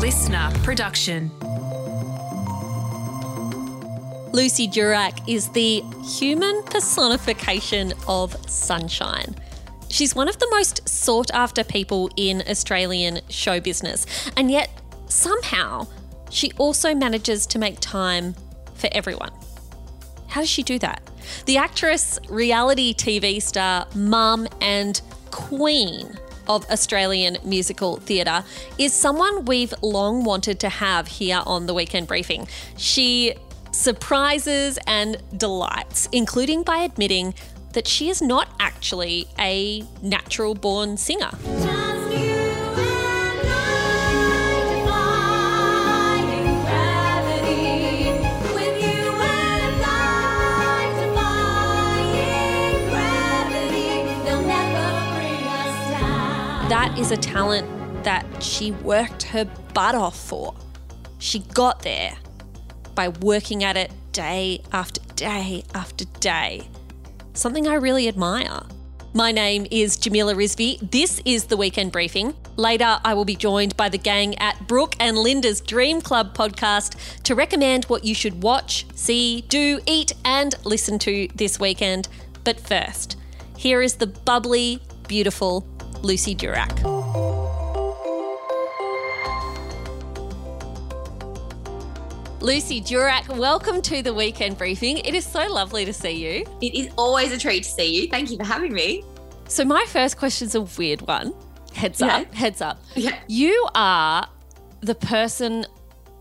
listener production. Lucy Durack is the human personification of sunshine. She's one of the most sought after people in Australian show business, and yet somehow she also manages to make time for everyone. How does she do that? The actress, reality TV star, mum, and queen of Australian musical theatre is someone we've long wanted to have here on the weekend briefing. She surprises and delights, including by admitting that she is not actually a natural born singer. That is a talent that she worked her butt off for. She got there by working at it day after day after day. Something I really admire. My name is Jamila Rizvi. This is the Weekend Briefing. Later, I will be joined by the gang at Brooke and Linda's Dream Club podcast to recommend what you should watch, see, do, eat, and listen to this weekend. But first, here is the bubbly, beautiful Lucy Durack. Lucy Durack, welcome to the weekend briefing. It is so lovely to see you. It is always a treat to see you. Thank you for having me. So, my first question is a weird one. Heads Yeah. up, heads up. Yeah. You are the person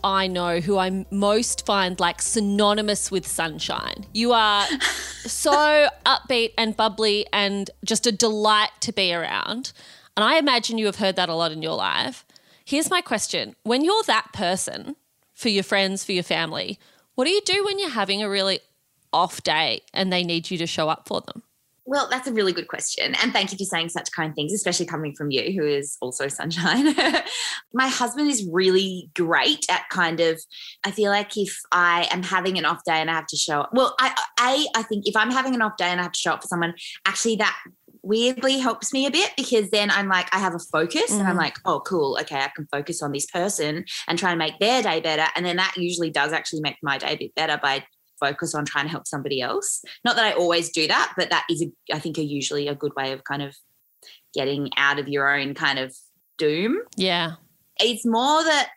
I know who I most find like synonymous with sunshine. You are so upbeat and bubbly and just a delight to be around. And I imagine you have heard that a lot in your life. Here's my question When you're that person for your friends, for your family, what do you do when you're having a really off day and they need you to show up for them? Well, that's a really good question. And thank you for saying such kind things, especially coming from you, who is also sunshine. My husband is really great at kind of, I feel like if I am having an off day and I have to show up, well, I, I, I think if I'm having an off day and I have to show up for someone, actually that weirdly helps me a bit because then I'm like, I have a focus and I'm Mm. like, oh, cool. Okay, I can focus on this person and try and make their day better. And then that usually does actually make my day a bit better by focus on trying to help somebody else. Not that I always do that, but that is, a, I think, a usually a good way of kind of getting out of your own kind of doom. Yeah. It's more that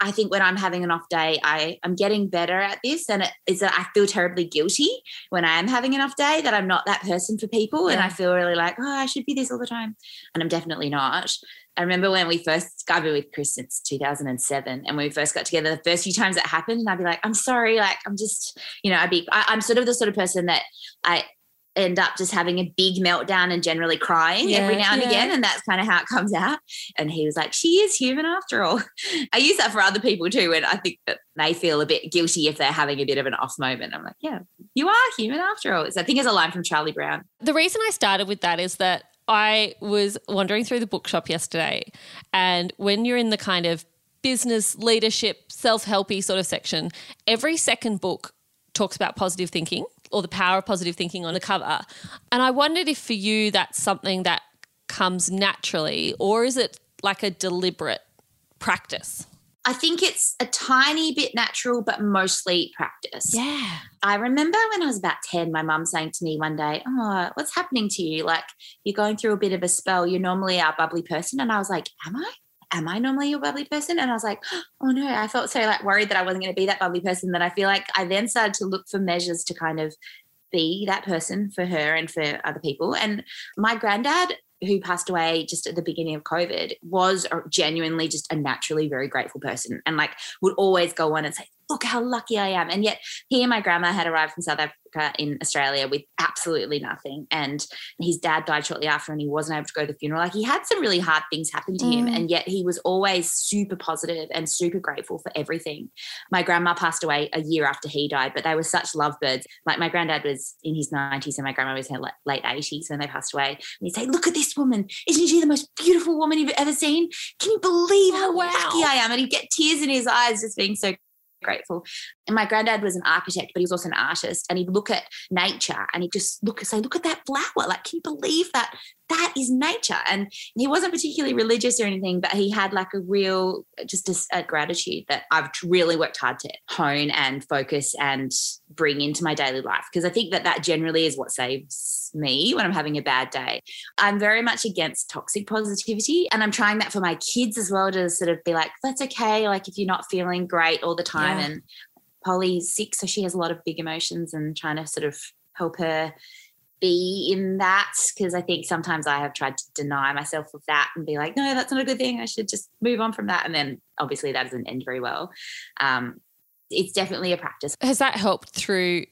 I think when I'm having an off day, I am getting better at this, and it is that I feel terribly guilty when I am having an off day that I'm not that person for people, and I feel really like oh I should be this all the time, and I'm definitely not. I remember when we first I've been with Chris since 2007, and when we first got together, the first few times it happened, and I'd be like, I'm sorry, like I'm just, you know, I'd be, I, I'm sort of the sort of person that I end up just having a big meltdown and generally crying every now and yeah. again, and that's kind of how it comes out. And he was like, she is human after all. I use that for other people too, and I think that they feel a bit guilty if they're having a bit of an off moment. I'm like, yeah, you are human after all. So I think it's a line from Charlie Brown. The reason I started with that is that I was wandering through the bookshop yesterday, and when you're in the kind of business, leadership, self helpy sort of section, every second book talks about positive thinking or the power of positive thinking on the cover. And I wondered if for you that's something that comes naturally, or is it like a deliberate practice? I think it's a tiny bit natural, but mostly practice. Yeah. I remember when I was about 10, my mum saying to me one day, Oh, what's happening to you? Like, you're going through a bit of a spell. You're normally our bubbly person. And I was like, Am I? Am I normally your bubbly person? And I was like, Oh no, I felt so like worried that I wasn't going to be that bubbly person that I feel like I then started to look for measures to kind of be that person for her and for other people. And my granddad, who passed away just at the beginning of COVID, was genuinely just a naturally very grateful person and like would always go on and say, Look how lucky I am. And yet he and my grandma had arrived from South Africa in Australia with absolutely nothing. And his dad died shortly after and he wasn't able to go to the funeral. Like he had some really hard things happen to him. Mm. And yet he was always super positive and super grateful for everything. My grandma passed away a year after he died, but they were such lovebirds. Like my granddad was in his 90s and my grandma was in her late 80s when they passed away. And he'd say, Look at this woman. Isn't she the most beautiful woman you've ever seen? Can you believe how Oh, wow. lucky I am? And he'd get tears in his eyes just being so grateful. And my granddad was an architect, but he was also an artist. And he'd look at nature and he'd just look and say, look at that flower. Like, can you believe that that is nature? And he wasn't particularly religious or anything, but he had like a real, just a, a gratitude that I've really worked hard to hone and focus and bring into my daily life. Because I think that that generally is what saves me when I'm having a bad day. I'm very much against toxic positivity. And I'm trying that for my kids as well to sort of be like, that's okay. Like, if you're not feeling great all the time. Yeah. And Polly's sick, so she has a lot of big emotions and trying to sort of help her be in that because I think sometimes I have tried to deny myself of that and be like, no, that's not a good thing. I should just move on from that. And then obviously that doesn't end very well. Um, it's definitely a practice. Has that helped through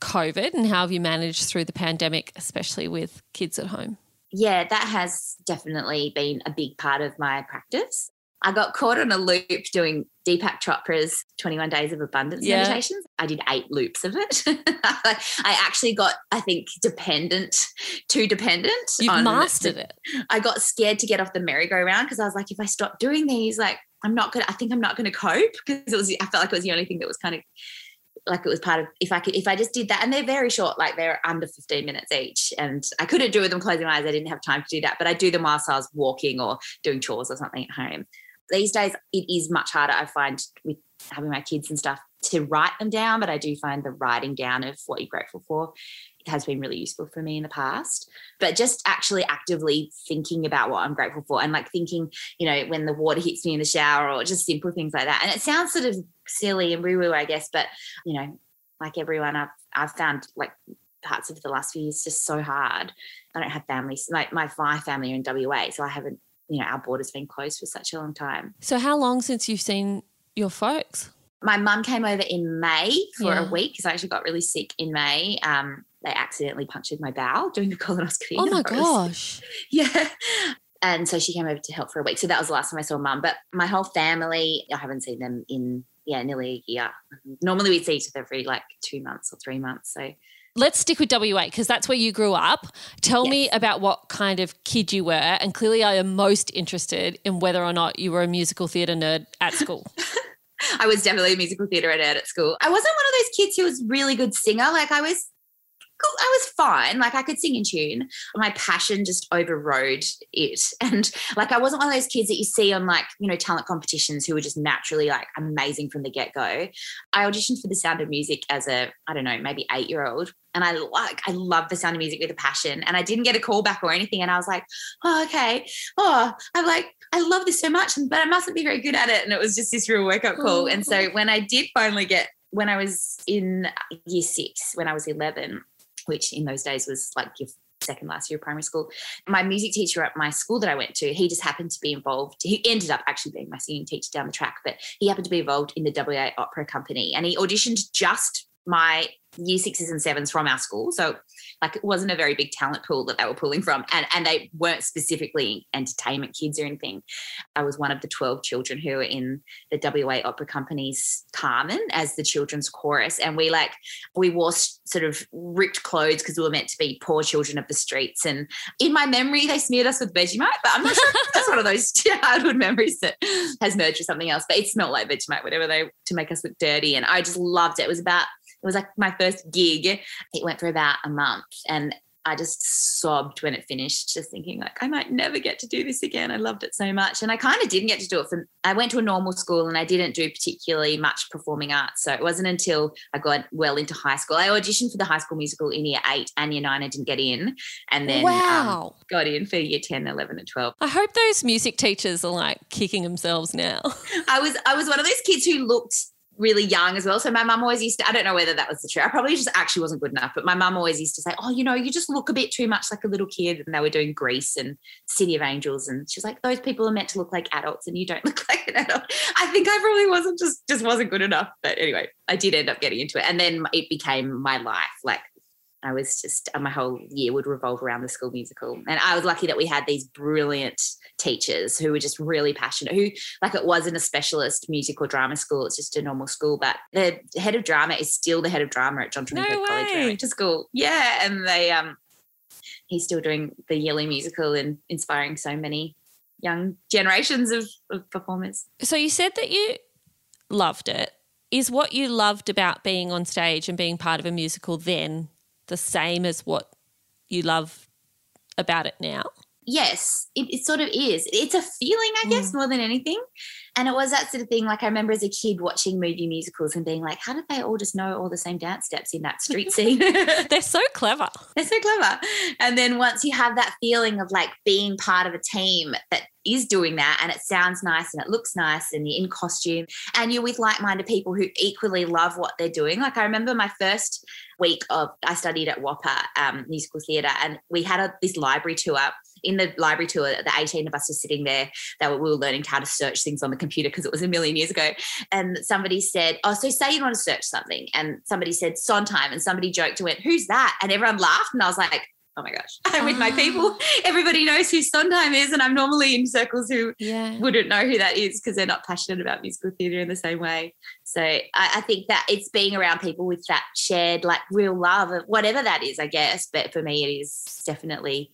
COVID and how have you managed through the pandemic, especially with kids at home? Yeah, that has definitely been a big part of my practice. I got caught on a loop doing Deepak Chopra's 21 Days of Abundance yeah. meditations. I did eight loops of it. I actually got, I think, dependent, too dependent. You've mastered the, it. I got scared to get off the merry-go-round because I was like, if I stop doing these, like, I'm not to, I think I'm not going to cope because it was, I felt like it was the only thing that was kind of like it was part of if I could if I just did that and they're very short like they're under 15 minutes each and I couldn't do them closing my eyes I didn't have time to do that but I do them whilst I was walking or doing chores or something at home these days it is much harder i find with having my kids and stuff to write them down but i do find the writing down of what you're grateful for has been really useful for me in the past. But just actually actively thinking about what i'm grateful for and like thinking you know when the water hits me in the shower or just simple things like that. And it sounds sort of silly and woo woo i guess but you know like everyone i've i've found like parts of the last few years just so hard. I don't have families like my, my family are in wa so i haven't you know, our border's been closed for such a long time. So, how long since you've seen your folks? My mum came over in May for yeah. a week because I actually got really sick in May. Um, they accidentally punctured my bowel doing the colonoscopy. Oh my gosh. yeah. And so she came over to help for a week. So that was the last time I saw mum. But my whole family, I haven't seen them in, yeah, nearly a year. Normally we'd see each other every like two months or three months. So let's stick with WA because that's where you grew up. Tell yes. me about what kind of kid you were. And clearly, I am most interested in whether or not you were a musical theatre nerd at school. I was definitely a musical theatre nerd at school. I wasn't one of those kids who was really good singer. Like I was I was fine. Like I could sing in tune. My passion just overrode it. And like I wasn't one of those kids that you see on like, you know, talent competitions who were just naturally like amazing from the get-go. I auditioned for the sound of music as a, I don't know, maybe eight-year-old. And I like I love the sound of music with a passion. And I didn't get a call back or anything. And I was like, oh, okay. Oh, I'm like, I love this so much, but I mustn't be very good at it. And it was just this real wake-up call. And so oh. when I did finally get when I was in year six, when I was 11, which in those days was like your second last year of primary school. My music teacher at my school that I went to, he just happened to be involved. He ended up actually being my singing teacher down the track, but he happened to be involved in the WA Opera Company and he auditioned just my year sixes and sevens from our school. So like it wasn't a very big talent pool that they were pulling from. And and they weren't specifically entertainment kids or anything. I was one of the 12 children who were in the WA Opera Company's Carmen as the children's chorus. And we like we wore sort of ripped clothes because we were meant to be poor children of the streets. And in my memory, they smeared us with Vegemite, but I'm not sure that's one of those childhood memories that has merged with something else. But it smelled like Vegemite, whatever they to make us look dirty. And I just loved it. It was about it was like my first gig. It went for about a month and I just sobbed when it finished, just thinking like I might never get to do this again. I loved it so much, and I kind of didn't get to do it. For I went to a normal school, and I didn't do particularly much performing arts. So it wasn't until I got well into high school. I auditioned for the High School Musical in year eight and year nine. I didn't get in, and then um, wow. Um, got in for year 10, 11, and twelve. I hope those music teachers are like kicking themselves now. I was I was one of those kids who looked really young as well. So my mum always used to, I don't know whether that was the truth. I probably just actually wasn't good enough, but my mum always used to say, Oh, you know, you just look a bit too much like a little kid. And they were doing Grease and City of Angels. And she's like, those people are meant to look like adults and you don't look like an adult. I think I probably wasn't just, just wasn't good enough. But anyway, I did end up getting into it. And then it became my life. Like I was just, uh, my whole year would revolve around the school musical. And I was lucky that we had these brilliant teachers who were just really passionate, who, like, it wasn't a specialist music or drama school, it's just a normal school. But the head of drama is still the head of drama at John Trimbin no College when I went to school. Yeah. And they, um, he's still doing the yearly musical and inspiring so many young generations of, of performers. So you said that you loved it is what you loved about being on stage and being part of a musical then the same as what you love about it now? Yes, it, it, sort of is. It's a feeling, I guess, mm. more than anything. And it was that sort of thing. Like I remember as a kid watching movie musicals and being like, how did they all just know all the same dance steps in that street scene? They're so clever. They're so clever. And then once you have that feeling of like being part of a team that is doing that and it sounds nice and it looks nice and you're in costume and you're with like-minded people who equally love what they're doing. Like I remember my first week of I studied at WAAPA um, musical theatre and we had a, this library tour in the library tour, the 18 of us were sitting there. That we were learning how to search things on the computer because it was a million years ago. And somebody said, Oh, so say you want to search something. And somebody said Sondheim. And somebody joked and went, Who's that? And everyone laughed. And I was like, oh my gosh, I'm with my people. Ah. Everybody knows who Sondheim is. And I'm normally in circles who yeah. wouldn't know who that is because they're not passionate about musical theatre in the same way. So I, I, think that it's being around people with that shared, like real love of whatever that is, I guess. But for me, it is definitely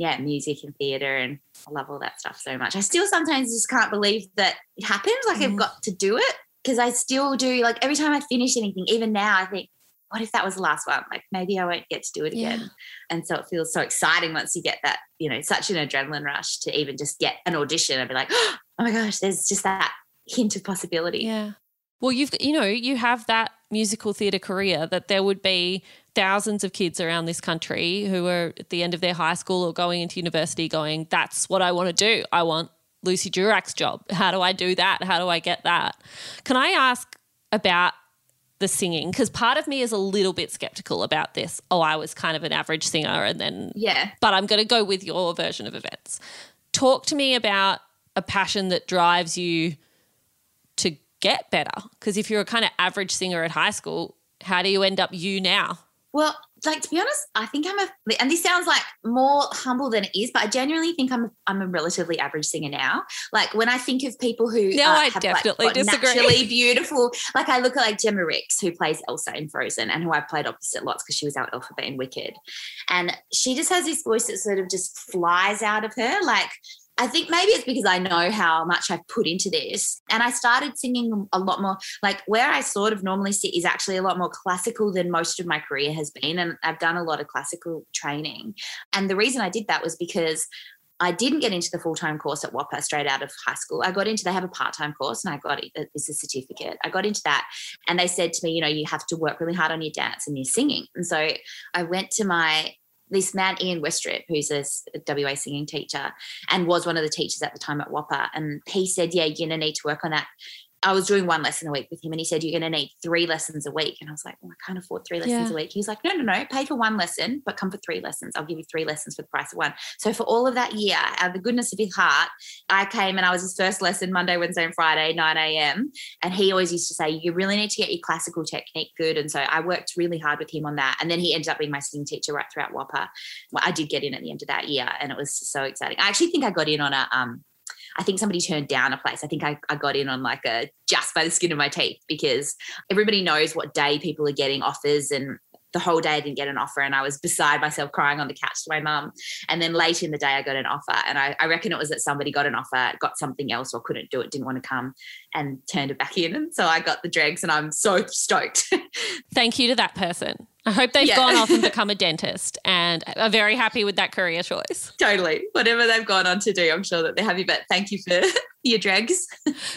yeah, music and theatre, and I love all that stuff so much. I still sometimes just can't believe that it happened. Like mm. I've got to do it because I still do. Like every time I finish anything, even now, I think, what if that was the last one? Like maybe I won't get to do it again. Yeah. And so it feels so exciting once you get that, you know, such an adrenaline rush to even just get an audition and be like, oh my gosh, there's just that hint of possibility. Yeah. Well, you've you know you have that musical theatre career that there would be thousands of kids around this country who are at the end of their high school or going into university going, "That's what I want to do. I want Lucy Durack's job. How do I do that? How do I get that?" Can I ask about the singing because part of me is a little bit skeptical about this. Oh, I was kind of an average singer and then yeah. But I'm going to go with your version of events. Talk to me about a passion that drives you to get better? Because if you're a kind of average singer at high school, how do you end up you now? Well, like to be honest, I think I'm a, and this sounds like more humble than it is, but I genuinely think I'm, a, I'm a relatively average singer now. Like when I think of people who, no, uh, I definitely like, disagree. Naturally beautiful. Like I look at like Gemma Rix, who plays Elsa in Frozen, and who I've played opposite lots because she was our Elphaba in Wicked, and she just has this voice that sort of just flies out of her. Like I think maybe it's because I know how much I've put into this. And I started singing a lot more, like where I sort of normally sit is actually a lot more classical than most of my career has been. And I've done a lot of classical training. And the reason I did that was because I didn't get into the full time course at WAAPA straight out of high school. I got into, they have a part time course and I got it, it's a certificate. I got into that and they said to me, you know, you have to work really hard on your dance and your singing. And so I went to my this man Ian Westrip, who's a WA singing teacher and was one of the teachers at the time at WAAPA, and he said, "Yeah, you're gonna need to work on that." I was doing one lesson a week with him and he said, You're going to need three lessons a week. And I was like, well, I can't afford three lessons yeah. a week. He's like, No, no, no, pay for one lesson, but come for three lessons. I'll give you three lessons for the price of one. So for all of that year, out of the goodness of his heart, I came and I was his first lesson Monday, Wednesday, and Friday, 9 a.m. And he always used to say, You really need to get your classical technique good. And so I worked really hard with him on that. And then he ended up being my singing teacher right throughout WAAPA. Well, I did get in at the end of that year and it was so exciting. I actually think I got in on a um I think somebody turned down a place. I think I, I got in on like a just by the skin of my teeth because everybody knows what day people are getting offers and the whole day I didn't get an offer and I was beside myself crying on the couch to my mum. And then late in the day I got an offer. And I, I, reckon it was that somebody got an offer, got something else or couldn't do it, didn't want to come and turned it back in. And so I got the dregs and I'm so stoked. Thank you to that person. I hope they've yeah. gone off and become a dentist and are very happy with that career choice. Totally. Whatever they've gone on to do, I'm sure that they're happy. But thank you for your dregs.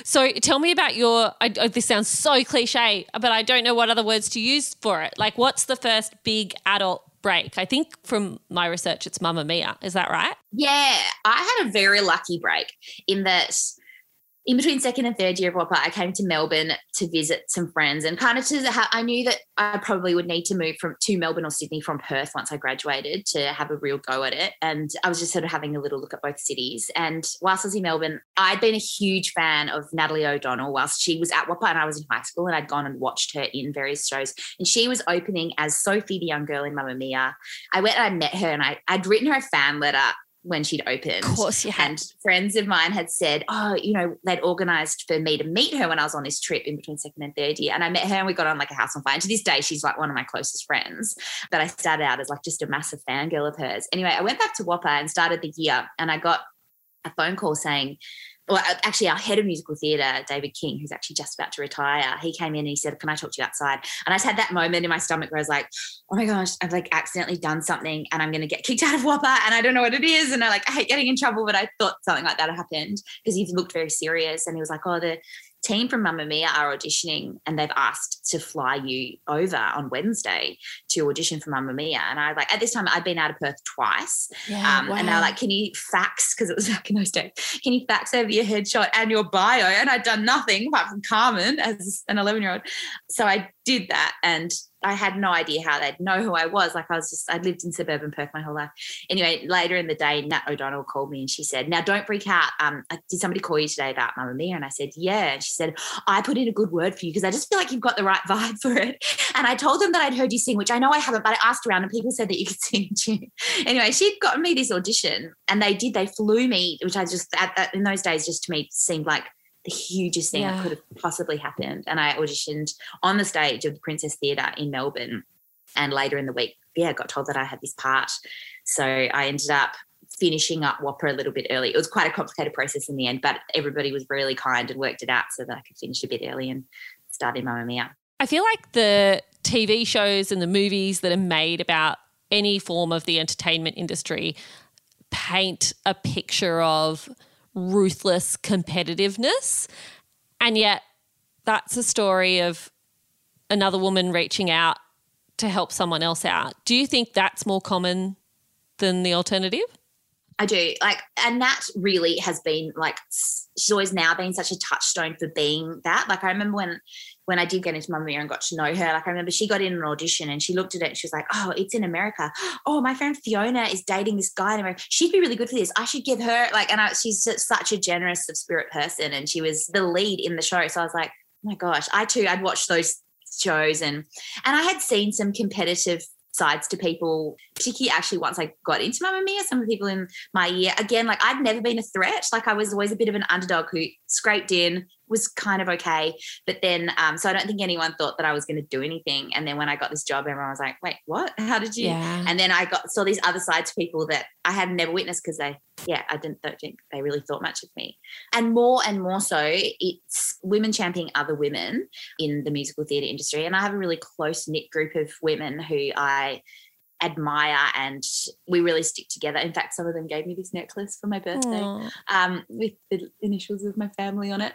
so tell me about your, I, oh, this sounds so cliche, but I don't know what other words to use for it. Like, what's the first big adult break? I think from my research, it's Mamma Mia. Is that right? Yeah. I had a very lucky break in that in between second and third year of WAAPA, I came to Melbourne to visit some friends and kind of to have, I knew that I probably would need to move from to Melbourne or Sydney from Perth once I graduated to have a real go at it. And I was just sort of having a little look at both cities. And whilst I was in Melbourne, I'd been a huge fan of Natalie O'Donnell whilst she was at WAAPA and I was in high school and I'd gone and watched her in various shows. And she was opening as Sophie, the young girl in Mamma Mia. I went and I met her and I, I'd written her a fan letter when she'd opened. Of course, yeah. And friends of mine had said, oh, you know, they'd organized for me to meet her when I was on this trip in between second and third year. And I met her and we got on like a house on fire. And to this day, she's like one of my closest friends. But I started out as like just a massive fangirl of hers. Anyway, I went back to WAAPA and started the year and I got a phone call saying, well, actually, our head of musical theatre, David King, who's actually just about to retire, he came in and he said, Can I talk to you outside? And I just had that moment in my stomach where I was like, Oh my gosh, I've like accidentally done something and I'm going to get kicked out of WAAPA and I don't know what it is. And I like, I hate getting in trouble, but I thought something like that happened because he looked very serious and he was like, Oh, the team from Mamma Mia are auditioning and they've asked to fly you over on Wednesday to audition for Mamma Mia. And I was like at this time I'd been out of Perth twice. Yeah, um, wow. And they were like, can you fax, because it was back in those days, can you fax over your headshot and your bio? And I'd done nothing apart from Carmen as an 11 year old. So I did that and I had no idea how they'd know who I was. Like I was just, I'd lived in suburban Perth my whole life. Anyway, later in the day, Nat O'Donnell called me and she said, Now don't freak out. Um, did somebody call you today about Mamma Mia? And I said, Yeah. And she said, I put in a good word for you because I just feel like you've got the right vibe for it. And I told them that I'd heard you sing, which I know I haven't, but I asked around and people said that you could sing tune. Anyway, she'd gotten me this audition and they did, they flew me, which I just, at, at, in those days, just to me seemed like the hugest thing yeah. that could have possibly happened. And I auditioned on the stage of the Princess Theatre in Melbourne. And later in the week, yeah, got told that I had this part. So I ended up finishing up WAAPA a little bit early. It was quite a complicated process in the end, but everybody was really kind and worked it out so that I could finish a bit early and start in Mamma Mia. I feel like the TV shows and the movies that are made about any form of the entertainment industry paint a picture of ruthless competitiveness. And yet, that's a story of another woman reaching out to help someone else out. Do you think that's more common than the alternative? I do. Like, and that really has been like, she's always now been such a touchstone for being that. Like, I remember when when I did get into Mamma Mia and got to know her, like I remember she got in an audition and she looked at it and she was like, Oh, it's in America. Oh, my friend Fiona is dating this guy in America. She'd be really good for this. I should give her like, and I, she's such a generous of spirit person. And she was the lead in the show. So I was like, oh my gosh, I too, I'd watched those shows and and I had seen some competitive sides to people, particularly actually once I got into Mamma Mia, some of the people in my year, again, like I'd never been a threat. Like I was always a bit of an underdog who scraped in, was kind of okay. But then, um, so I don't think anyone thought that I was going to do anything. And then when I got this job, everyone was like, wait, what? How did you? Yeah. And then I got, saw these other sides to people that I had never witnessed because they, yeah, I didn't don't think they really thought much of me. And more and more so, it's women championing other women in the musical theatre industry. And I have a really close knit group of women who I admire and we really stick together. In fact, some of them gave me this necklace for my birthday um, with the initials of my family on it.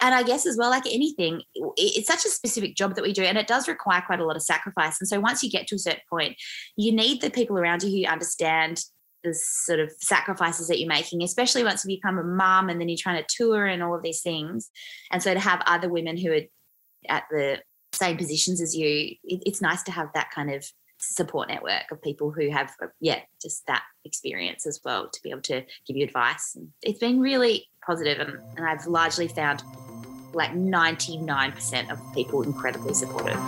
And I guess as well, like anything, it's such a specific job that we do, and it does require quite a lot of sacrifice. And so once you get to a certain point, you need the people around you who understand the sort of sacrifices that you're making, especially once you become a mum and then you're trying to tour and all of these things. And so to have other women who are at the same positions as you, it's nice to have that kind of support network of people who have yeah just that experience as well to be able to give you advice it's been really positive and, and i've largely found like 99% of people incredibly supportive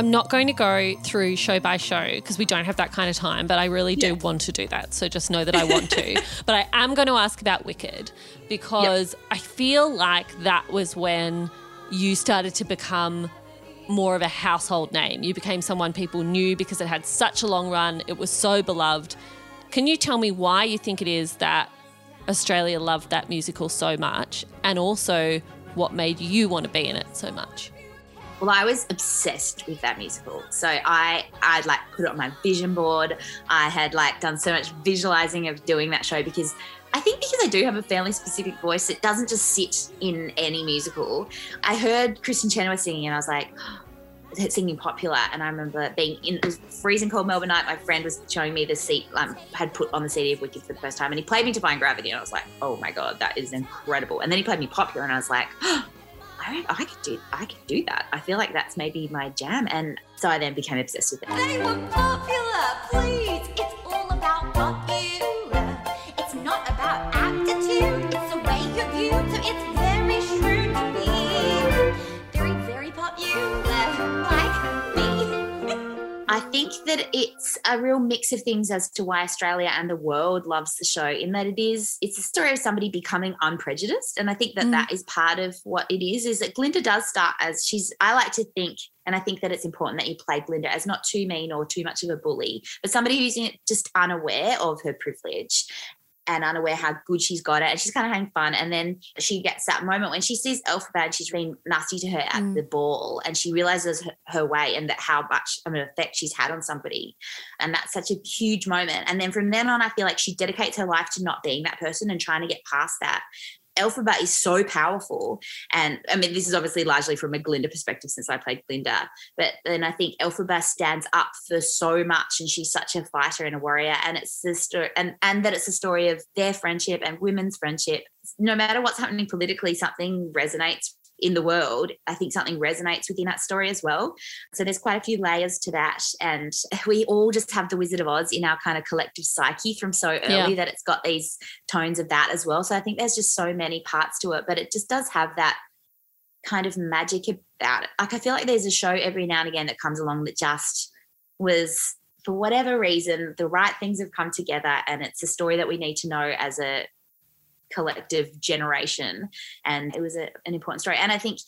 I'm not going to go through show by show because we don't have that kind of time, but I really do yeah. want to do that. So just know that I want to. but I am going to ask about Wicked because yep. I feel like that was when you started to become more of a household name. You became someone people knew because it had such a long run, it was so beloved. Can you tell me why you think it is that Australia loved that musical so much and also what made you want to be in it so much? Well, I was obsessed with that musical. So I I'd like put it on my vision board. I had like done so much visualizing of doing that show because I think because I do have a fairly specific voice, it doesn't just sit in any musical. I heard Kristin Chenoweth singing and I was like, singing popular and I remember being in it was freezing cold Melbourne night my friend was showing me the seat um, had put on the CD of Wicked for the first time and he played me Defying Gravity and I was like oh my god that is incredible and then he played me popular and I was like oh, I, I could do I could do that. I feel like that's maybe my jam. And so I then became obsessed with it. They were popular, please. It's all about popular. It's not about aptitude, it's the way you're viewed. So it's very shrewd to be very, very popular. Like me. I think that it's a real mix of things as to why Australia and the world loves the show, in that it is, it's a story of somebody becoming unprejudiced. And I think that mm. that is part of what it is, is that Glinda does start as she's, I like to think, And I think that it's important that you play Glinda as not too mean or too much of a bully, but somebody who's just unaware of her privilege and unaware how good she's got it. And she's kind of having fun. And then she gets that moment when she sees Elphaba and she's been nasty to her at Mm. the ball and she realizes her, her way and that how much of an effect she's had on somebody. And that's such a huge moment. And then from then on, I feel like she dedicates her life to not being that person and trying to get past that. Elphaba is so powerful. And I mean, this is obviously largely from a Glinda perspective since I played Glinda. But then I think Elphaba stands up for so much and she's such a fighter and a warrior. And it's the story and, and that it's a story of their friendship and women's friendship. No matter what's happening politically, something resonates in the world. I think something resonates within that story as well. So there's quite a few layers to that. And we all just have the Wizard of Oz in our kind of collective psyche from so early Yeah. that it's got these tones of that as well. So I think there's just so many parts to it, but it just does have that kind of magic about it. Like I feel like there's a show every now and again that comes along that just was for whatever reason the right things have come together and it's a story that we need to know as a collective generation. And it was a, an important story. And i think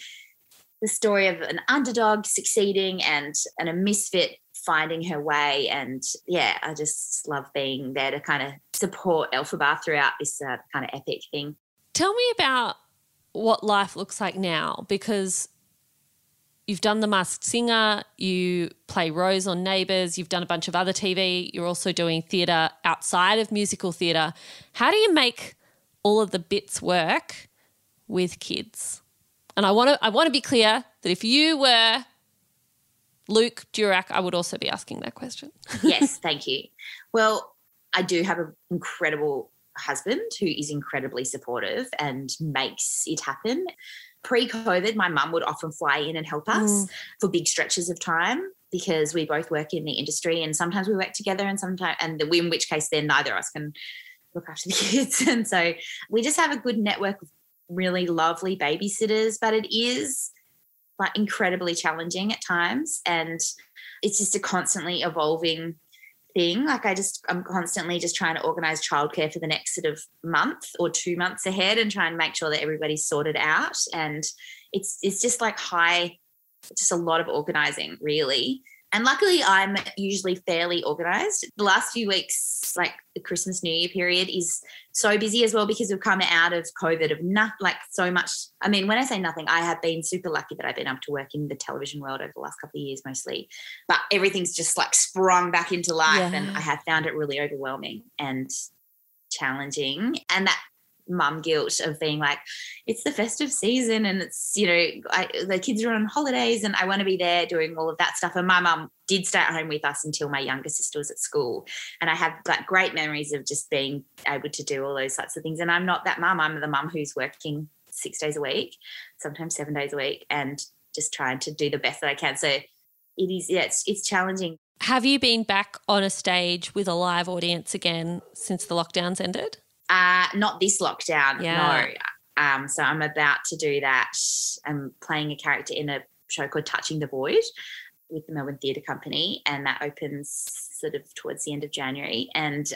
the story of an underdog succeeding and and a misfit finding her way. And yeah i just love being there to kind of support elphaba throughout this uh, kind of epic thing. Tell me about what life looks like now because you've done The Masked Singer, you play Rose on Neighbours, you've done a bunch of other TV, you're also doing theatre outside of musical theatre. How do you make all of the bits work with kids? And I want to I want to be clear that if you were Luke Durack, I would also be asking that question. yes, thank you. Well, I do have an incredible husband who is incredibly supportive and makes it happen. Pre COVID, my mum would often fly in and help us mm. for big stretches of time because we both work in the industry and sometimes we work together and sometimes, and in which case, then neither of us can look after the kids. And so we just have a good network of really lovely babysitters, but it is like incredibly challenging at times. And it's just a constantly evolving thing. Like I just I'm constantly just trying to organize childcare for the next sort of month or two months ahead and try and make sure that everybody's sorted out. And it's it's just like high, just a lot of organizing really. And luckily I'm usually fairly organized. The last few weeks, like the Christmas New Year period, is so busy as well because we've come out of COVID of not like so much. I mean, when I say nothing, I have been super lucky that I've been able to work in the television world over the last couple of years mostly but everything's just like sprung back into life and i have found it really overwhelming and challenging and that mum guilt of being like it's the festive season and it's you know I, the kids are on holidays and i want to be there doing all of that stuff. And my mum did stay at home with us until my younger sister was at school. And i have like great memories of just being able to do all those sorts of things. And i'm not that mum. I'm the mum who's working six days a week sometimes seven days a week and just trying to do the best that i can. So it is yeah it's, it's challenging. Have you been back on a stage with a live audience again since the lockdowns ended? Uh not this lockdown Yeah. no um so i'm about to do that. I'm playing a character in a show called touching the void with the melbourne theatre company and that opens sort of towards the end of january. And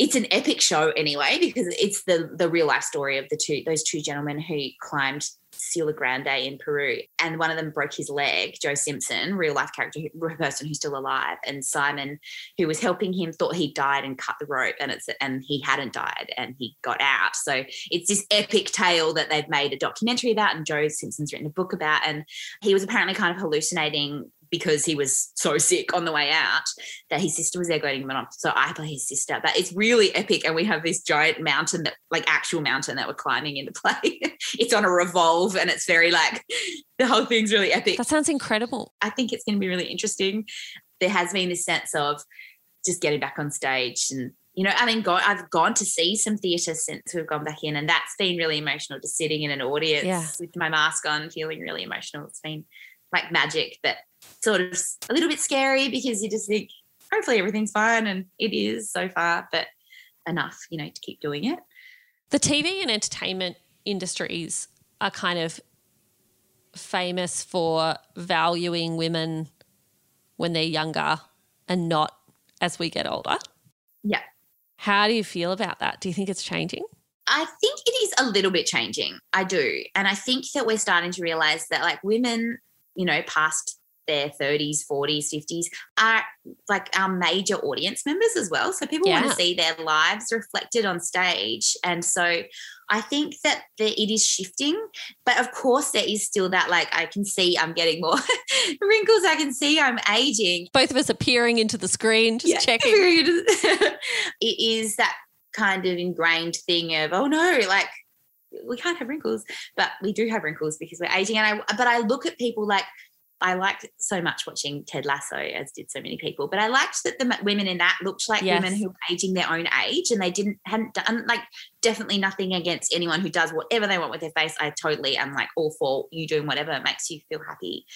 it's an epic show anyway because it's the the real life story of the two those two gentlemen who climbed Siula Grande in Peru, and one of them broke his leg. Joe Simpson, real life character, person who's still alive, and Simon, who was helping him, thought he died and cut the rope, and it's and he hadn't died, and he got out. So it's this epic tale that they've made a documentary about, and Joe Simpson's written a book about, and he was apparently kind of hallucinating because he was so sick on the way out that his sister was there going him on. So I play his sister, but it's really epic. And we have this giant mountain that, like, actual mountain that we're climbing into play. it's on a revolve, and it's very like the whole thing's really epic. That sounds incredible. I think it's going to be really interesting. There has been this sense of just getting back on stage and you know, I mean, go, I've gone to see some theatre since we've gone back in, and that's been really emotional. Just sitting in an audience Yeah. with my mask on, feeling really emotional. It's been like magic, but sort of a little bit scary because you just think, hopefully everything's fine, and it is so far, but enough, you know, to keep doing it. The TV and entertainment industries are kind of famous for valuing women when they're younger and not as we get older. Yeah. How do you feel about that? Do you think it's changing? I think it is a little bit changing. I do. And I think that we're starting to realize that like women, you know, past their 30s, 40s, 50s are like our major audience members as well. So people want to see their lives reflected on stage. And so I think that the, it is shifting, but of course there is still that like I can see I'm getting more wrinkles. I can see I'm aging. Both of us are peering into the screen, just Yeah. checking. it is that kind of ingrained thing of oh no, like we can't have wrinkles, but we do have wrinkles because we're aging. And I but I look at people like I liked so much watching Ted Lasso, as did so many people. But I liked that the women in that looked like Yes. women who were aging their own age, and they didn't hadn't done like definitely nothing against anyone who does whatever they want with their face. I totally am like all for you doing whatever makes you feel happy.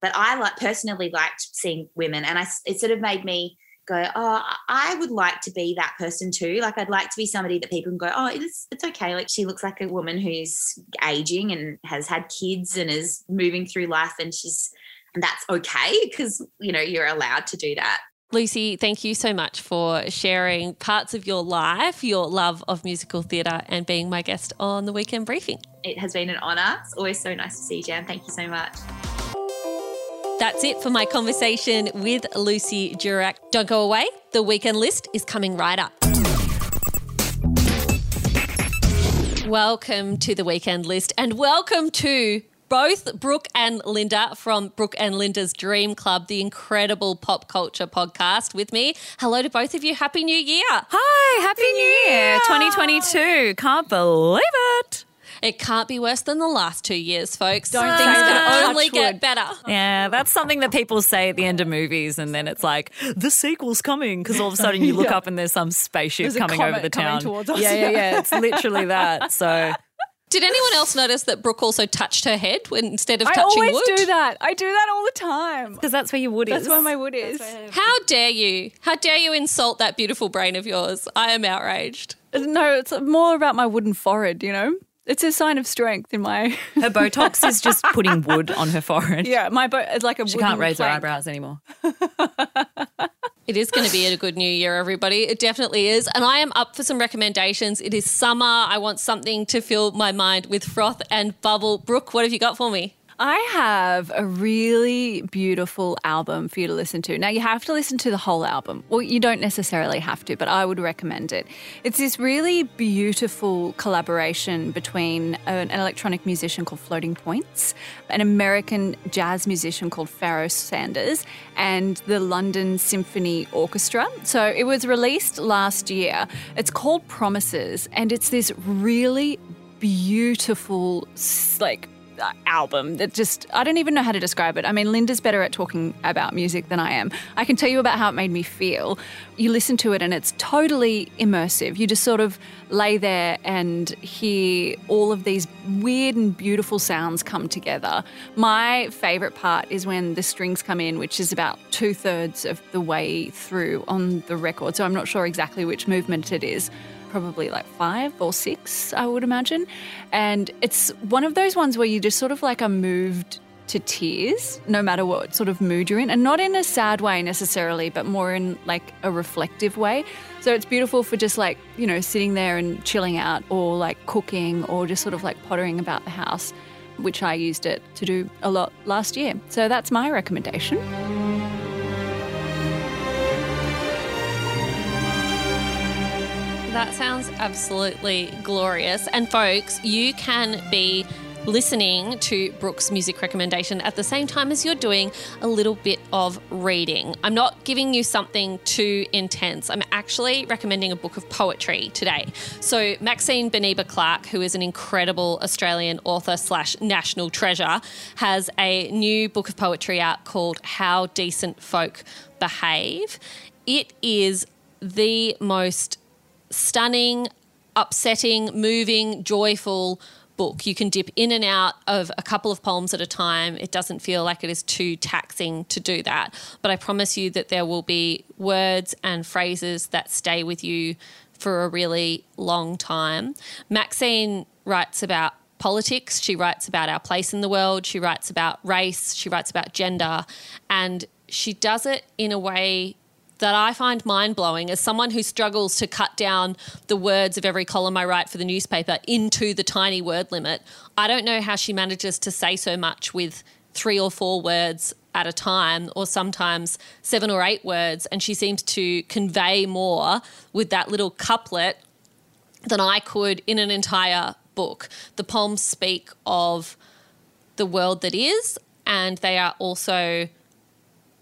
But I like personally liked seeing women, and I it sort of made me go, oh, I would like to be that person too. Like I'd like to be somebody that people can go, oh, it's it's okay. Like she looks like a woman who's aging and has had kids and is moving through life, and she's and that's okay because you know you're allowed to do that. Lucy, thank you so much for sharing parts of your life, your love of musical theatre, and being my guest on the weekend briefing. It has been an honor. It's always so nice to see you, Jan. Thank you so much. That's it for my conversation with Lucy Durack. Don't go away, the weekend list is coming right up. Welcome to the weekend list and welcome to both Brooke and Linda from Brooke and Linda's Dream Club, the incredible pop culture podcast with me. Hello to both of you. Happy New Year. Hi, Happy New Year 2022. Can't believe it. It can't be worse than the last two years, folks. Don't Things that. can only get wood. better. Yeah, that's something that people say at the end of movies, and then it's like, the sequel's coming, because all of a sudden you look Yeah. up and there's some spaceship There's coming over comet the coming town. towards us. Yeah, yeah, yeah. It's literally that. So Did anyone else notice that Brooke also touched her head when, instead of I touching always wood? do that. I do that all the time. because that's where your wood That's is. That's where my wood is. How dare you? How dare you insult that beautiful brain of yours? I am outraged. No, it's more about my wooden forehead, you know? It's a sign of strength in my. Her Botox is just putting wood on her forehead. yeah, my bo- it's like a She can't raise her eyebrows anymore. It is going to be a good new year, everybody. It definitely is. And I am up for some recommendations. It is summer. I want something to fill my mind with froth and bubble. Brooke, what have you got for me? I have a really beautiful album for you to listen to. Now, you have to listen to the whole album. Well, you don't necessarily have to, but I would recommend it. It's this really beautiful collaboration between an electronic musician called Floating Points, an American jazz musician called Pharoah Sanders, and the London Symphony Orchestra. So it was released last year. It's called Promises, and it's this really beautiful, like, Uh, album that just I don't even know how to describe it. I mean, Linda's better at talking about music than I am. I can tell you about how it made me feel. You listen to it and it's totally immersive. You just sort of lay there and hear all of these weird and beautiful sounds come together. My favorite part is when the strings come in, which is about two thirds of the way through on the record. So I'm not sure exactly which movement it is probably like five or six, I would imagine. And it's one of those ones where you just sort of like are moved to tears, no matter what sort of mood you're in, and not in a sad way necessarily, but more in like a reflective way. So it's beautiful for just like, you know, sitting there and chilling out or like cooking or just sort of like pottering about the house, which I used it to do a lot last year. So that's my recommendation. That sounds absolutely glorious. And folks, you can be listening to Brooke's music recommendation at the same time as you're doing a little bit of reading. I'm not giving you something too intense. I'm actually recommending a book of poetry today. So Maxine Beneba Clarke, who is an incredible Australian author slash national treasure, has a new book of poetry out called How Decent Folk Behave. It is the most stunning, upsetting, moving, joyful book. You can dip in and out of a couple of poems at a time. It doesn't feel like it is too taxing to do that. But I promise you that there will be words and phrases that stay with you for a really long time. Maxine writes about politics, she writes about our place in the world, she writes about race, she writes about gender, and she does it in a way that I find mind blowing as someone who struggles to cut down the words of every column I write for the newspaper into the tiny word limit. I don't know how she manages to say so much with three or four words at a time, or sometimes seven or eight words. And she seems to convey more with that little couplet than I could in an entire book. The poems speak of the world that is, and they are also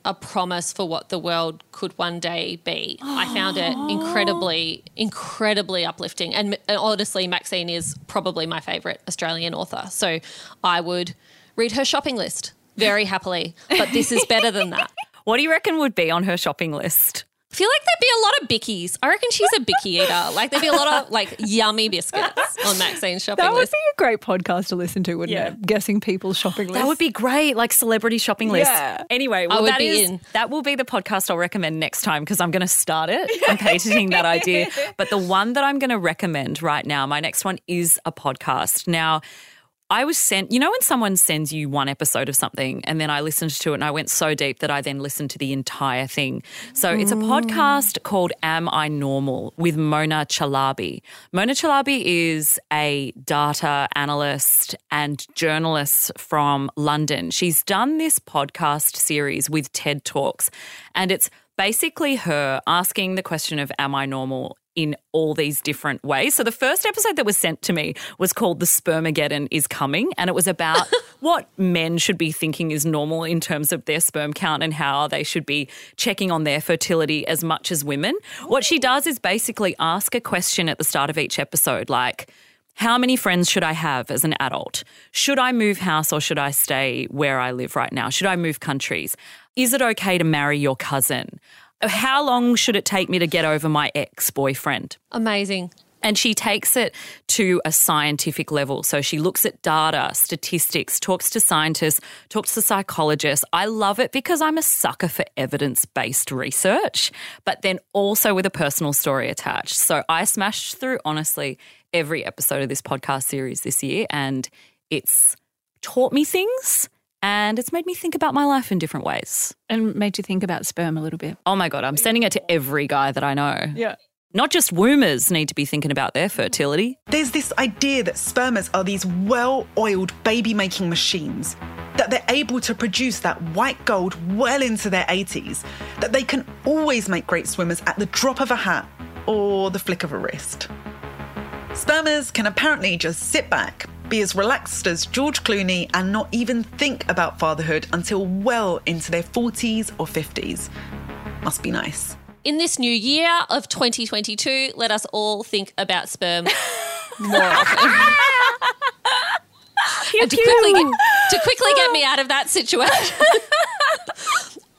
a promise for what the world could one day be. I found it incredibly, incredibly uplifting. And, and honestly, Maxine is probably my favourite Australian author. So I would read her shopping list very happily. But this is better than that. What do you reckon would be on her shopping list? I feel like there'd be a lot of bickies. I reckon she's a bicky eater. Like there'd be a lot of like yummy biscuits on Maxine's shopping list. That would be a great podcast to listen to, wouldn't Yeah. it? Guessing people's shopping list. That would be great, like celebrity shopping list. Yeah. Anyway, well, would that be is- in. that will be the podcast I'll recommend next time because I'm going to start it. I'm patenting that idea. But the one that I'm going to recommend right now, my next one is a podcast. Now, I was sent, you know, when someone sends you one episode of something and then I listened to it and I went so deep that I then listened to the entire thing. So it's a mm. podcast called Am I Normal with Mona Chalabi. Mona Chalabi is a data analyst and journalist from London. She's done this podcast series with TED Talks and it's basically her asking the question of Am I normal? In all these different ways. So the first episode that was sent to me was called The Spermageddon is Coming and it was about what men should be thinking is normal in terms of their sperm count and how they should be checking on their fertility as much as women. What she does is basically ask a question at the start of each episode like how many friends should I have as an adult? Should I move house or should I stay where I live right now? Should I move countries? Is it okay to marry your cousin? How long should it take me to get over my ex boyfriend? Amazing. And she takes it to a scientific level. So she looks at data, statistics, talks to scientists, talks to psychologists. I love it because I'm a sucker for evidence based research, but then also with a personal story attached. So I smashed through, honestly, every episode of this podcast series this year, and it's taught me things and it's made me think about my life in different ways. and made you think about sperm a little bit. Oh my God, I'm sending it to every guy that I know. Yeah. Not just wombers need to be thinking about their fertility. There's this idea that spermers are these well oiled baby making machines, that they're able to produce that white gold well into their 80s, that they can always make great swimmers at the drop of a hat or the flick of a wrist. Spermers can apparently just sit back, be as relaxed as George Clooney, and not even think about fatherhood until well into their 40s or 50s. Must be nice. In this new year of 2022, let us all think about sperm more often. To quickly, get, to quickly get me out of that situation.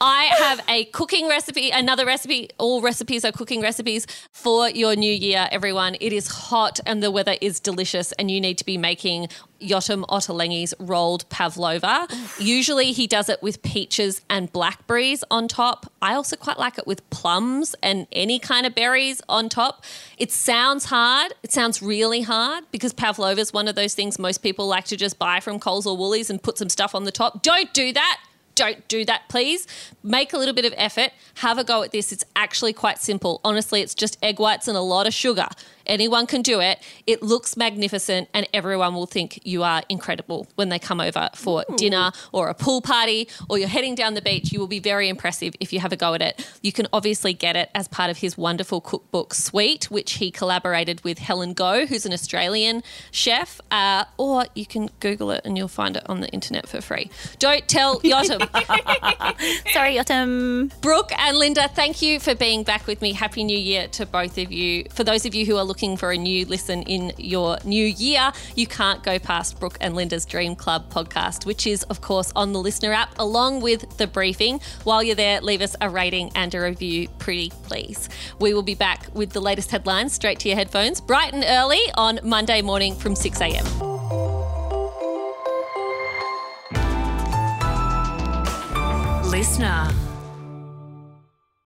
I have a cooking recipe, another recipe. All recipes are cooking recipes for your new year, everyone. It is hot and the weather is delicious, and you need to be making Yotam Ottolenghi's rolled pavlova. Usually he does it with peaches and blackberries on top. I also quite like it with plums and any kind of berries on top. It sounds hard. It sounds really hard because pavlova is one of those things most people like to just buy from Coles or Woolies and put some stuff on the top. Don't do that. Don't do that, please. Make a little bit of effort. Have a go at this. It's actually quite simple. Honestly, it's just egg whites and a lot of sugar. Anyone can do it. It looks magnificent, and everyone will think you are incredible when they come over for dinner or a pool party or you're heading down the beach. You will be very impressive if you have a go at it. You can obviously get it as part of his wonderful cookbook Sweet, which he collaborated with Helen Goh, who's an Australian chef, uh, or you can Google it and you'll find it on the internet for free. Don't tell Yotam. Sorry, Yotam. Brooke and Linda, thank you for being back with me. Happy New Year to both of you. For those of you who are looking for a new listen in your new year, you can't go past Brooke and Linda's Dream Club podcast, which is, of course, on the LiSTNR app along with the briefing. While you're there, leave us a rating and a review, pretty please. We will be back with the latest headlines straight to your headphones, bright and early on Monday morning from 6 a.m. LiSTNR.